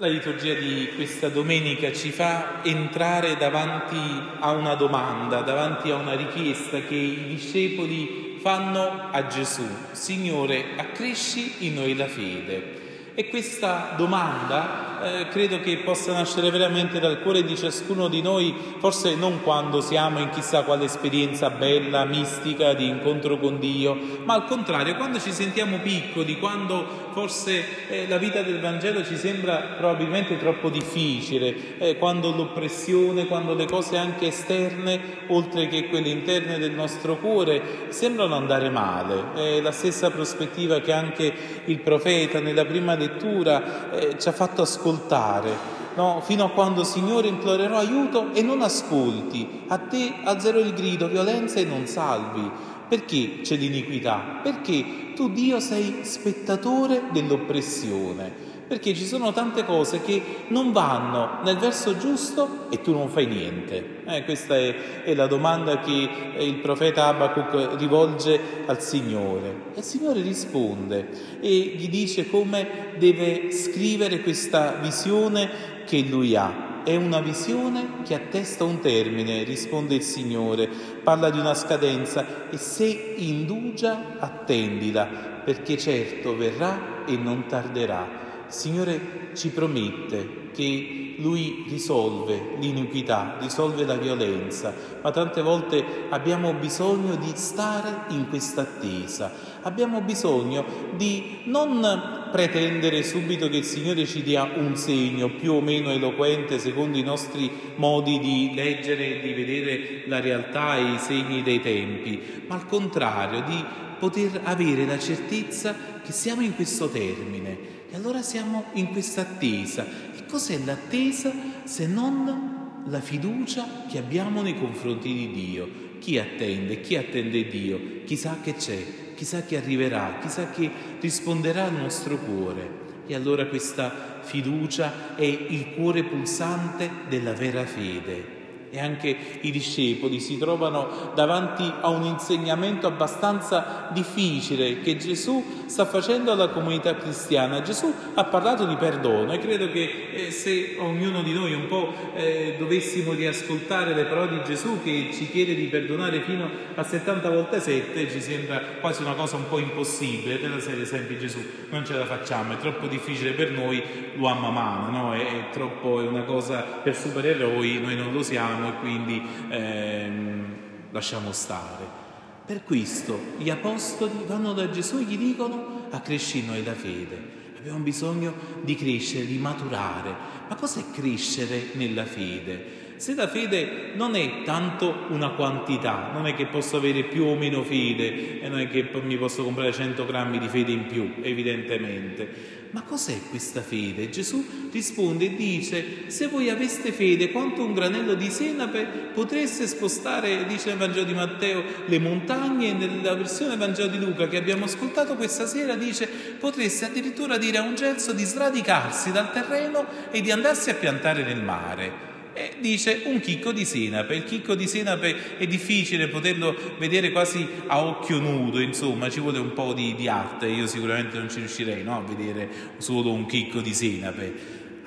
La liturgia di questa domenica ci fa entrare davanti a una domanda, davanti a una richiesta che i discepoli fanno a Gesù. Signore, accresci in noi la fede. E questa domanda eh, credo che possa nascere veramente dal cuore di ciascuno di noi, forse non quando siamo in chissà quale esperienza bella, mistica di incontro con Dio, ma al contrario, quando ci sentiamo piccoli, quando forse eh, la vita del Vangelo ci sembra probabilmente troppo difficile, eh, quando l'oppressione, quando le cose anche esterne, oltre che quelle interne del nostro cuore, sembrano andare male. È la stessa prospettiva che anche il profeta nella prima lettura eh, ci ha fatto ascoltare. No, fino a quando Signore implorerò aiuto e non ascolti, a te alzerò il grido, violenza e non salvi. Perché c'è l'iniquità? Perché tu Dio sei spettatore dell'oppressione perché ci sono tante cose che non vanno nel verso giusto e tu non fai niente. Eh, questa è, è, la domanda che il profeta Abacuc rivolge al Signore. E il Signore risponde e gli dice come deve scrivere questa visione che lui ha. È una visione che attesta un termine, risponde il Signore, parla di una scadenza e se indugia attendila, perché certo verrà e non tarderà. Il Signore ci promette che Lui risolve l'iniquità, risolve la violenza, ma tante volte abbiamo bisogno di stare in questa attesa, abbiamo bisogno di non pretendere subito che il Signore ci dia un segno più o meno eloquente secondo i nostri modi di leggere e di vedere la realtà e i segni dei tempi, ma al contrario di poter avere la certezza che siamo in questo termine e allora siamo in questa attesa. E cos'è l'attesa se non la fiducia che abbiamo nei confronti di Dio? Chi attende? Chi attende Dio? Chissà che c'è, chissà che arriverà, chissà che risponderà al nostro cuore. E allora questa fiducia è il cuore pulsante della vera fede e anche i discepoli si trovano davanti a un insegnamento abbastanza difficile che Gesù sta facendo alla comunità cristiana. Gesù ha parlato di perdono e credo che eh, se ognuno di noi un po' eh, dovessimo riascoltare le parole di Gesù che ci chiede di perdonare fino a 70 volte 7 ci sembra quasi una cosa un po' impossibile, della serie senti Gesù non ce la facciamo, è troppo difficile per noi, lo ama mano, no? è, è troppo è una cosa per supereroi, noi non lo siamo siamo e quindi ehm, lasciamo stare. Per questo gli apostoli vanno da Gesù e gli dicono accresci noi la fede. Abbiamo bisogno di crescere, di maturare. Ma cos'è crescere nella fede? Se la fede non è tanto una quantità, non è che posso avere più o meno fede e non è che mi posso comprare 100 grammi di fede in più, evidentemente, ma cos'è questa fede? Gesù risponde e dice, se voi aveste fede quanto un granello di senape, potreste spostare, dice nel Vangelo di Matteo, le montagne, nella versione del Vangelo di Luca che abbiamo ascoltato questa sera dice, potreste addirittura dire a un gelso di sradicarsi dal terreno e di andarsi a piantare nel mare. E dice un chicco di senape. Il chicco di senape è difficile poterlo vedere quasi a occhio nudo, insomma, ci vuole un po' di, di arte. Io sicuramente non ci riuscirei no, a vedere solo un chicco di senape.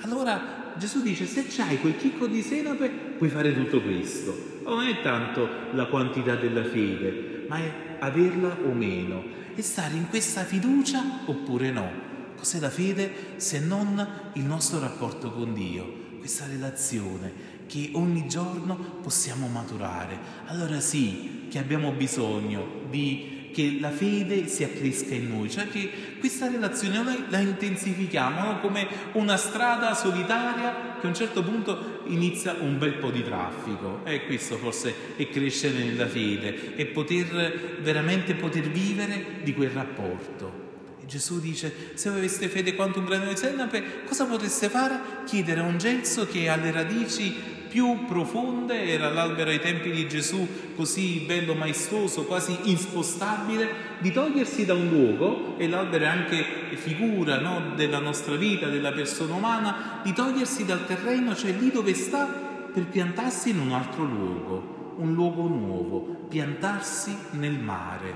Allora Gesù dice: se c'hai quel chicco di senape, puoi fare tutto questo. Non è tanto la quantità della fede, ma è averla o meno e stare in questa fiducia oppure no. Cos'è la fede se non il nostro rapporto con Dio? Questa relazione che ogni giorno possiamo maturare. Allora sì che abbiamo bisogno di che la fede si accresca in noi, cioè che questa relazione noi la intensifichiamo no? come una strada solitaria che a un certo punto inizia un bel po' di traffico. E questo forse è crescere nella fede, è poter veramente poter vivere di quel rapporto. E Gesù dice, se aveste fede quanto un grano di senape, cosa potreste fare? Chiedere a un gelso che ha le radici più profonde, era l'albero ai tempi di Gesù così bello maestoso, quasi inspostabile, di togliersi da un luogo, e l'albero è anche figura no, della nostra vita, della persona umana, di togliersi dal terreno, cioè lì dove sta, per piantarsi in un altro luogo, un luogo nuovo, piantarsi nel mare,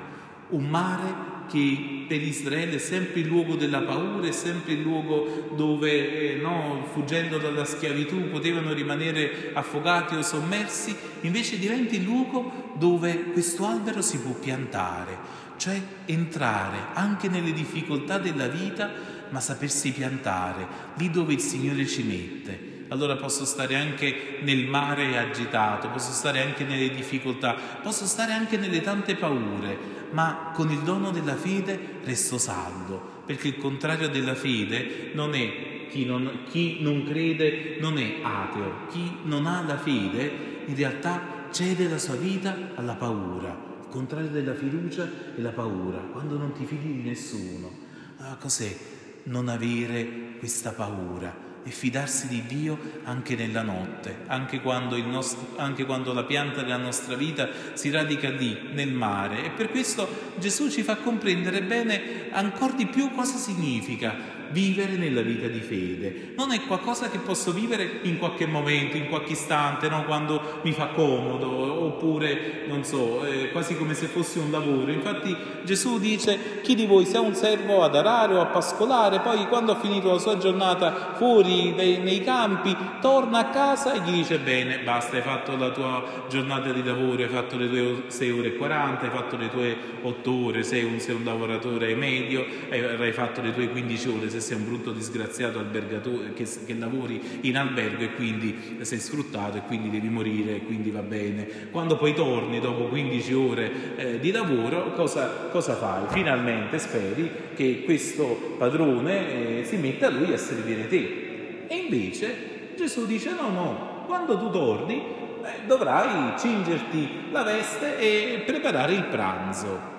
un mare che per Israele è sempre il luogo della paura, è sempre il luogo dove, eh, no, fuggendo dalla schiavitù, potevano rimanere affogati o sommersi, invece diventa il luogo dove questo albero si può piantare, cioè entrare anche nelle difficoltà della vita, ma sapersi piantare lì dove il Signore ci mette allora posso stare anche nel mare agitato, posso stare anche nelle difficoltà, posso stare anche nelle tante paure, ma con il dono della fede resto saldo, perché il contrario della fede non è chi non, chi non crede, non è ateo, chi non ha la fede in realtà cede la sua vita alla paura. Il contrario della fiducia è la paura, quando non ti fidi di nessuno. Allora, cos'è non avere questa paura? E fidarsi di Dio anche nella notte, anche quando, nostro, anche quando, la pianta della nostra vita si radica lì, nel mare. E per questo Gesù ci fa comprendere bene ancora di più cosa significa vivere nella vita di fede. Non è qualcosa che posso vivere in qualche momento, in qualche istante, no? quando mi fa comodo, oppure, non so, quasi come se fosse un lavoro. Infatti Gesù dice, chi di voi sia un servo ad arare o a pascolare, poi quando ha finito la sua giornata fuori dei, nei campi, torna a casa e gli dice, bene, basta, hai fatto la tua giornata di lavoro, hai fatto le tue 6 ore e 40, hai fatto le tue 8 ore, sei un, sei un lavoratore medio, hai fatto le tue 15 ore, se sei un brutto disgraziato albergatore che, che, lavori in albergo e quindi sei sfruttato e quindi devi morire e quindi va bene. Quando poi torni dopo 15 ore eh, di lavoro, cosa, cosa, fai? Finalmente speri che questo padrone eh, si metta a lui a servire te. E invece Gesù dice no, no, quando tu torni eh, dovrai cingerti la veste e preparare il pranzo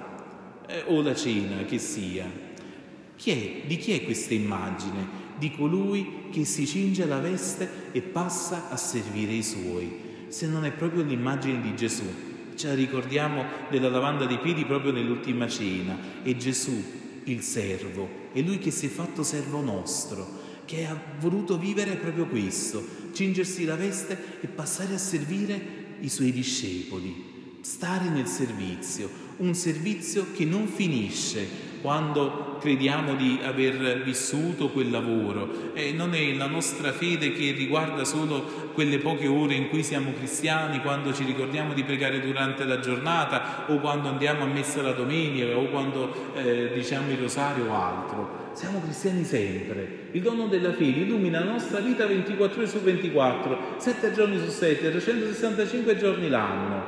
eh, o la cena che sia. Chi è? Di chi è questa immagine? Di colui che si cinge la veste e passa a servire i suoi. Se non è proprio l'immagine di Gesù, ce la ricordiamo della lavanda dei piedi proprio nell'ultima cena. È Gesù, il servo, è lui che si è fatto servo nostro, che ha voluto vivere proprio questo, cingersi la veste e passare a servire i suoi discepoli, stare nel servizio, un servizio che non finisce, quando crediamo di aver vissuto quel lavoro. E non è la nostra fede che riguarda solo quelle poche ore in cui siamo cristiani, quando ci ricordiamo di pregare durante la giornata o quando andiamo a messa la domenica o quando eh, diciamo il rosario o altro. Siamo cristiani sempre. Il dono della fede illumina la nostra vita 24 ore su 24, 7 giorni su 7, 365 giorni l'anno.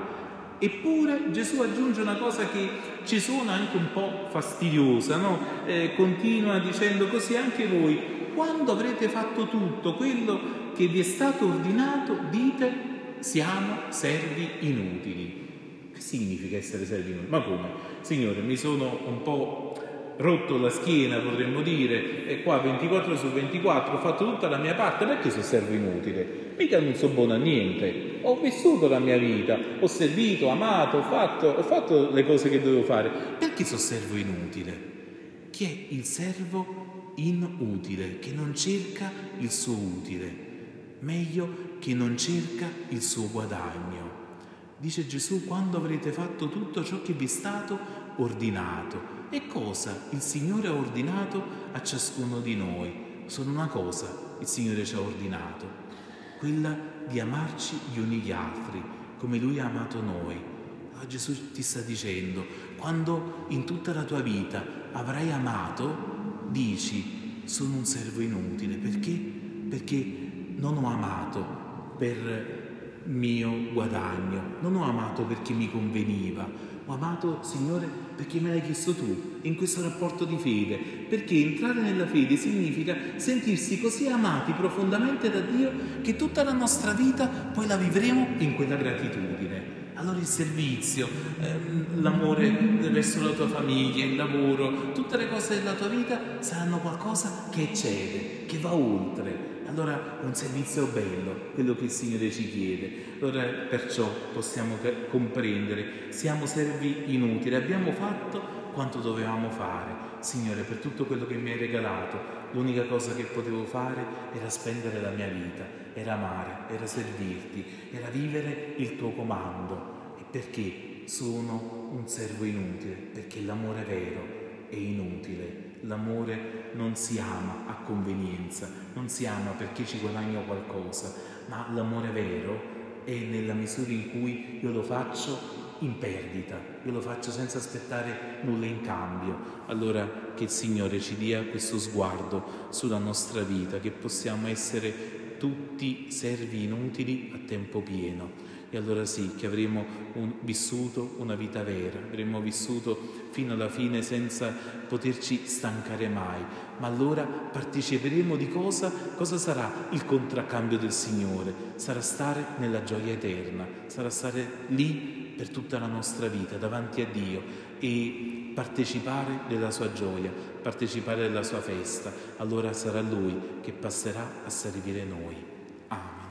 Eppure Gesù aggiunge una cosa che ci suona anche un po' fastidiosa, no? eh, continua dicendo così anche voi, quando avrete fatto tutto quello che vi è stato ordinato, dite siamo servi inutili. Che significa essere servi inutili? Ma come? Signore, mi sono un po' rotto la schiena, potremmo dire, e qua 24 su 24 ho fatto tutta la mia parte, perché sono servo inutile? Mica non so buono a niente, ho vissuto la mia vita, ho servito, amato, ho fatto, ho fatto le cose che dovevo fare, perché sono servo inutile? Chi è il servo inutile, che non cerca il suo utile? Meglio che non cerca il suo guadagno. Dice Gesù, quando avrete fatto tutto ciò che vi è stato ordinato, e cosa il Signore ha ordinato a ciascuno di noi? Solo una cosa il Signore ci ha ordinato, quella di amarci gli uni gli altri, come Lui ha amato noi. Allora Gesù ti sta dicendo, quando in tutta la tua vita avrai amato, dici, sono un servo inutile. Perché? Perché non ho amato per mio guadagno, non ho amato perché mi conveniva, ho amato, Signore, perché me l'hai chiesto tu, in questo rapporto di fede, perché entrare nella fede significa sentirsi così amati profondamente da Dio che tutta la nostra vita poi la vivremo in quella gratitudine. Allora il servizio, ehm, l'amore verso la tua famiglia, il lavoro, tutte le cose della tua vita saranno qualcosa che eccede, che va oltre, allora un servizio bello quello che il Signore ci chiede. Allora perciò possiamo comprendere, siamo servi inutili, abbiamo fatto quanto dovevamo fare. Signore, per tutto quello che mi hai regalato, l'unica cosa che potevo fare era spendere la mia vita, era amare, era servirti, era vivere il tuo comando. E perché sono un servo inutile? Perché l'amore vero è inutile. L'amore non si ama a convenienza, non si ama perché ci guadagno qualcosa, ma l'amore vero è nella misura in cui io lo faccio in perdita, io lo faccio senza aspettare nulla in cambio. Allora che il Signore ci dia questo sguardo sulla nostra vita, che possiamo essere tutti servi inutili a tempo pieno. E allora sì, che avremo un, vissuto una vita vera, avremo vissuto fino alla fine senza poterci stancare mai. Ma allora parteciperemo di cosa? Cosa sarà il contraccambio del Signore? Sarà stare nella gioia eterna, sarà stare lì per tutta la nostra vita davanti a Dio e partecipare della sua gioia, partecipare della sua festa, allora sarà Lui che passerà a servire noi. Amen.